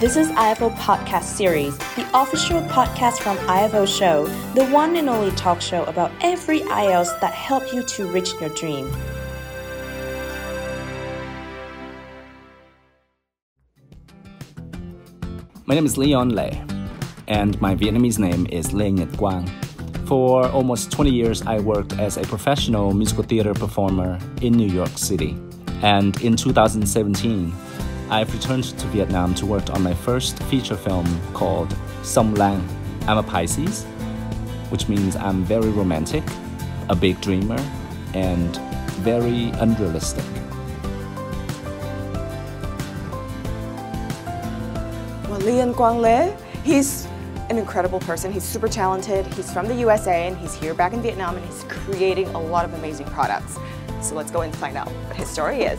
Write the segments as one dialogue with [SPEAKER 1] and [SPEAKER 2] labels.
[SPEAKER 1] This is IFO Podcast Series, the official podcast from IFO Show, the one and only talk show about every IELTS that help you to reach your dream.
[SPEAKER 2] My name is Leon Le, and my Vietnamese name is Lê Nhật Quang. For almost 20 years, I worked as a professional musical theater performer in New York City. And in 2017, I've returned to Vietnam to work on my first feature film called Song Lang. I'm a Pisces, which means I'm very romantic, a big dreamer, and very unrealistic.
[SPEAKER 3] Well, Leon Quang Le, he's an incredible person. He's super talented. He's from the USA and he's here back in Vietnam and he's creating a lot of amazing products. So let's go and find out what his story is.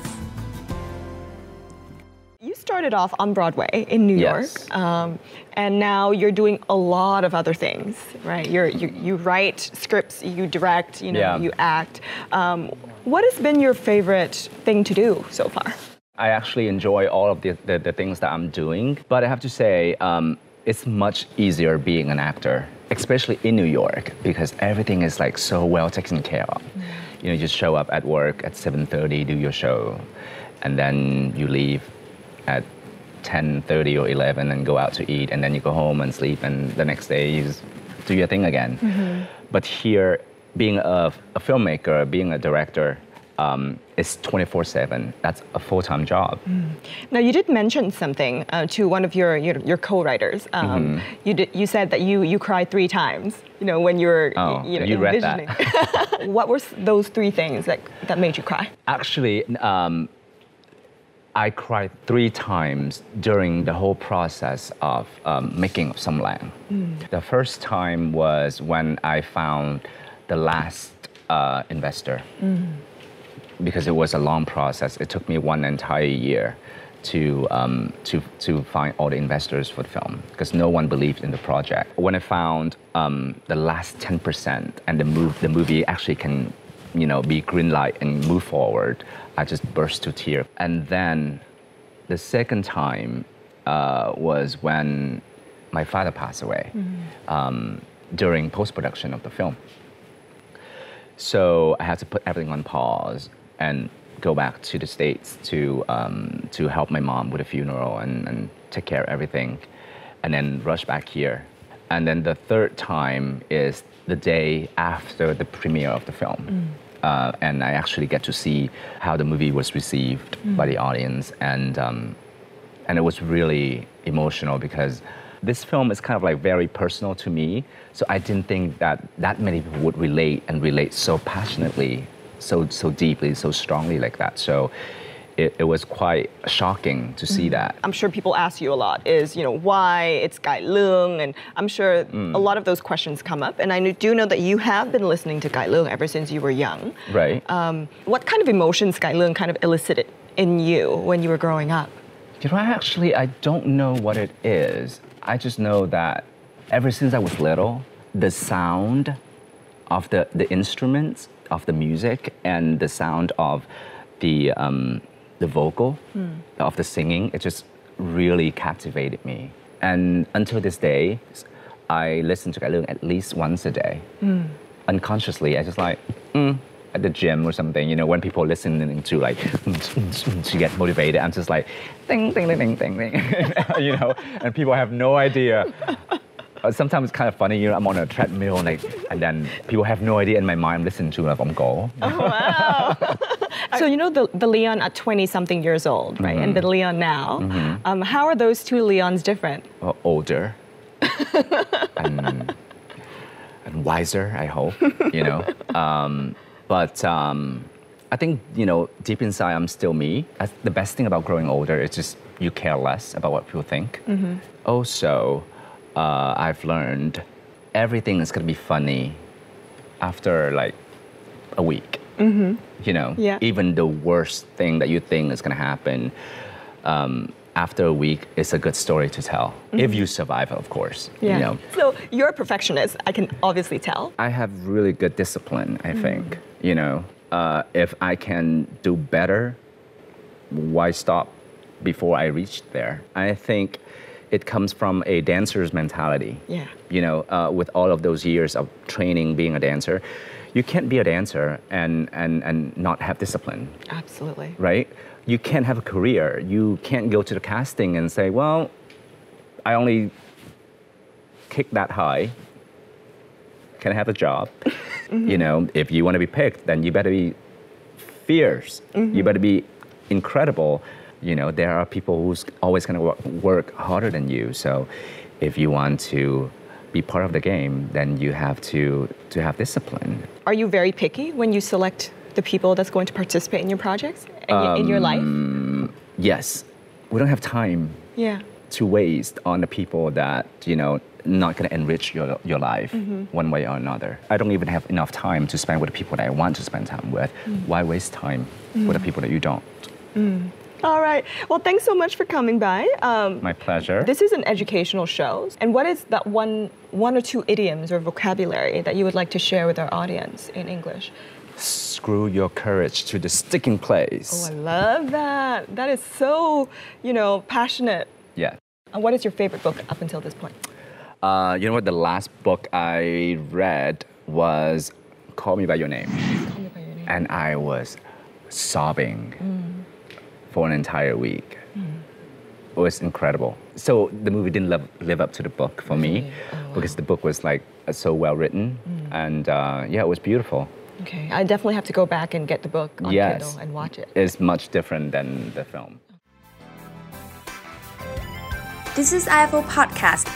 [SPEAKER 3] You started off on Broadway in New
[SPEAKER 2] Yes.
[SPEAKER 3] York, um, and now you're doing a lot of other things, right? You're, you you write scripts, you direct, you know,
[SPEAKER 2] Yeah.
[SPEAKER 3] you act. Um, what has been your favorite thing to do so far?
[SPEAKER 2] I actually enjoy all of the, the, the things that I'm doing, but I have to say, um, it's much easier being an actor, especially in New York, because everything is like so well taken care of. You know, you just show up at work at 7:30, do your show, and then you leave at 10:30 or 11 and go out to eat, and then you go home and sleep, and the next day you do your thing again. But here, being a, a filmmaker, being a director, um, is 24/7. That's a full-time job.
[SPEAKER 3] Now, you did mention something uh, to one of your your, your co-writers. Um,
[SPEAKER 2] Mm-hmm.
[SPEAKER 3] You did, you said that you you cried three times. You know when you were
[SPEAKER 2] Oh,
[SPEAKER 3] you know
[SPEAKER 2] you read that.
[SPEAKER 3] envisioning. what were those three things that that made you cry?
[SPEAKER 2] Actually, um, I cried three times during the whole process of um, making of Song Lang. The first time was when I found the last uh, investor. Because it was a long process. It took me one entire year to, um, to, to find all the investors for the film because no one believed in the project. When I found um, the last 10% and the, move, the movie actually can you know, be green light and move forward, I just burst to tears. And then the second time uh, was when my father passed away um, during post production of the film. So I had to put everything on pause and go back to the States to, um, to help my mom with the funeral and, and take care of everything, and then rush back here. And then the third time is the day after the premiere of the film. Uh, and I actually get to see how the movie was received by the audience. And, um, and it was really emotional because this film is kind of like very personal to me. So I didn't think that that many people would relate and relate so passionately, so so deeply, so strongly like that. So it, it was quite shocking to see that.
[SPEAKER 3] I'm sure people ask you a lot is you know why it's Cải Lương, and I'm sure
[SPEAKER 2] Mm.
[SPEAKER 3] a lot of those questions come up. And I do know that you have been listening to Cải Lương ever since you were young.
[SPEAKER 2] Right.
[SPEAKER 3] Um, what kind of emotions Cải Lương kind of elicited in you when you were growing up?
[SPEAKER 2] You know, I actually I don't know what it is. I just know that ever since I was little, the sound of the, the instruments of the music and the sound of the um, the vocal of the singing, it just really captivated me. And until this day, I listen to Cải Lương at least once a day. Unconsciously, I just like mm, at the gym or something. You know, when people listening to like to get motivated, I'm just like ding ding ding ding ding ding. you know, and people have no idea. Uh, Sometimes it's kind of funny, you know, I'm on a treadmill, like, and then people have no idea in my mind. I'm listening to like, I'm go.
[SPEAKER 3] So you know the, the Leon at 20 something years old, right? And the Leon now. Um, how are those two Leons different?
[SPEAKER 2] uh, older and, and wiser, I hope, you know. Um, but um, I think, you know, deep inside, I'm still me. That's the best thing about growing older is just you care less about what people think. Also, uh, I've learned everything is going to be funny after like a week. You know,
[SPEAKER 3] Yeah.
[SPEAKER 2] even the worst thing that you think is going to happen um, after a week is a good story to tell if you survive, of course. You know,
[SPEAKER 3] So you're a perfectionist. I can obviously tell.
[SPEAKER 2] I have really good discipline. I think you know, uh, if I can do better, why stop before I reach there? I think it comes from a dancer's mentality.
[SPEAKER 3] Yeah.
[SPEAKER 2] You know, uh, with all of those years of training being a dancer, you can't be a dancer and, and, and not have discipline,
[SPEAKER 3] Absolutely.
[SPEAKER 2] right? You can't have a career. You can't go to the casting and say, well, I only kick that high. Can I have a job? You know, if you want to be picked, then you better be fierce. You better be incredible. You know, there are people who's always going to work, harder than you. So, if you want to be part of the game, then you have to to have discipline.
[SPEAKER 3] Are you very picky when you select the people that's going to participate in your projects and in your life?
[SPEAKER 2] Um, yes, we don't have time
[SPEAKER 3] Yeah.
[SPEAKER 2] to waste on the people that you know not going to enrich your, your life mm-hmm. one way or another i don't even have enough time to spend with the people that i want to spend time with mm. why waste time mm. with the people that you don't mm.
[SPEAKER 3] All right. Well, thanks so much for coming by. Um,
[SPEAKER 2] my pleasure
[SPEAKER 3] this is an educational show. And what is that one, one or two idioms or vocabulary that you would like to share with our audience in English?
[SPEAKER 2] screw your courage to the sticking place
[SPEAKER 3] Oh, I love that. That is so, you know, passionate.
[SPEAKER 2] yeah
[SPEAKER 3] And what is your favorite book up until this point?
[SPEAKER 2] uh, you know what the last book i read was call me by your name
[SPEAKER 3] Call me by your name.
[SPEAKER 2] and i was sobbing for an entire week. It was incredible. So the movie didn't live, live up to the book for me because the book was like so well written, and uh, yeah, it was beautiful.
[SPEAKER 3] Okay. I definitely have to go back and get the book on
[SPEAKER 2] yes,
[SPEAKER 3] Kindle and watch it.
[SPEAKER 2] It's much different than the film.
[SPEAKER 1] This is IFO Podcast.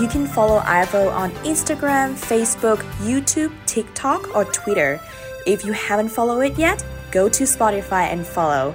[SPEAKER 1] You can follow IFO on Instagram, Facebook, YouTube, TikTok, or Twitter. If you haven't followed it yet, go to Spotify and follow.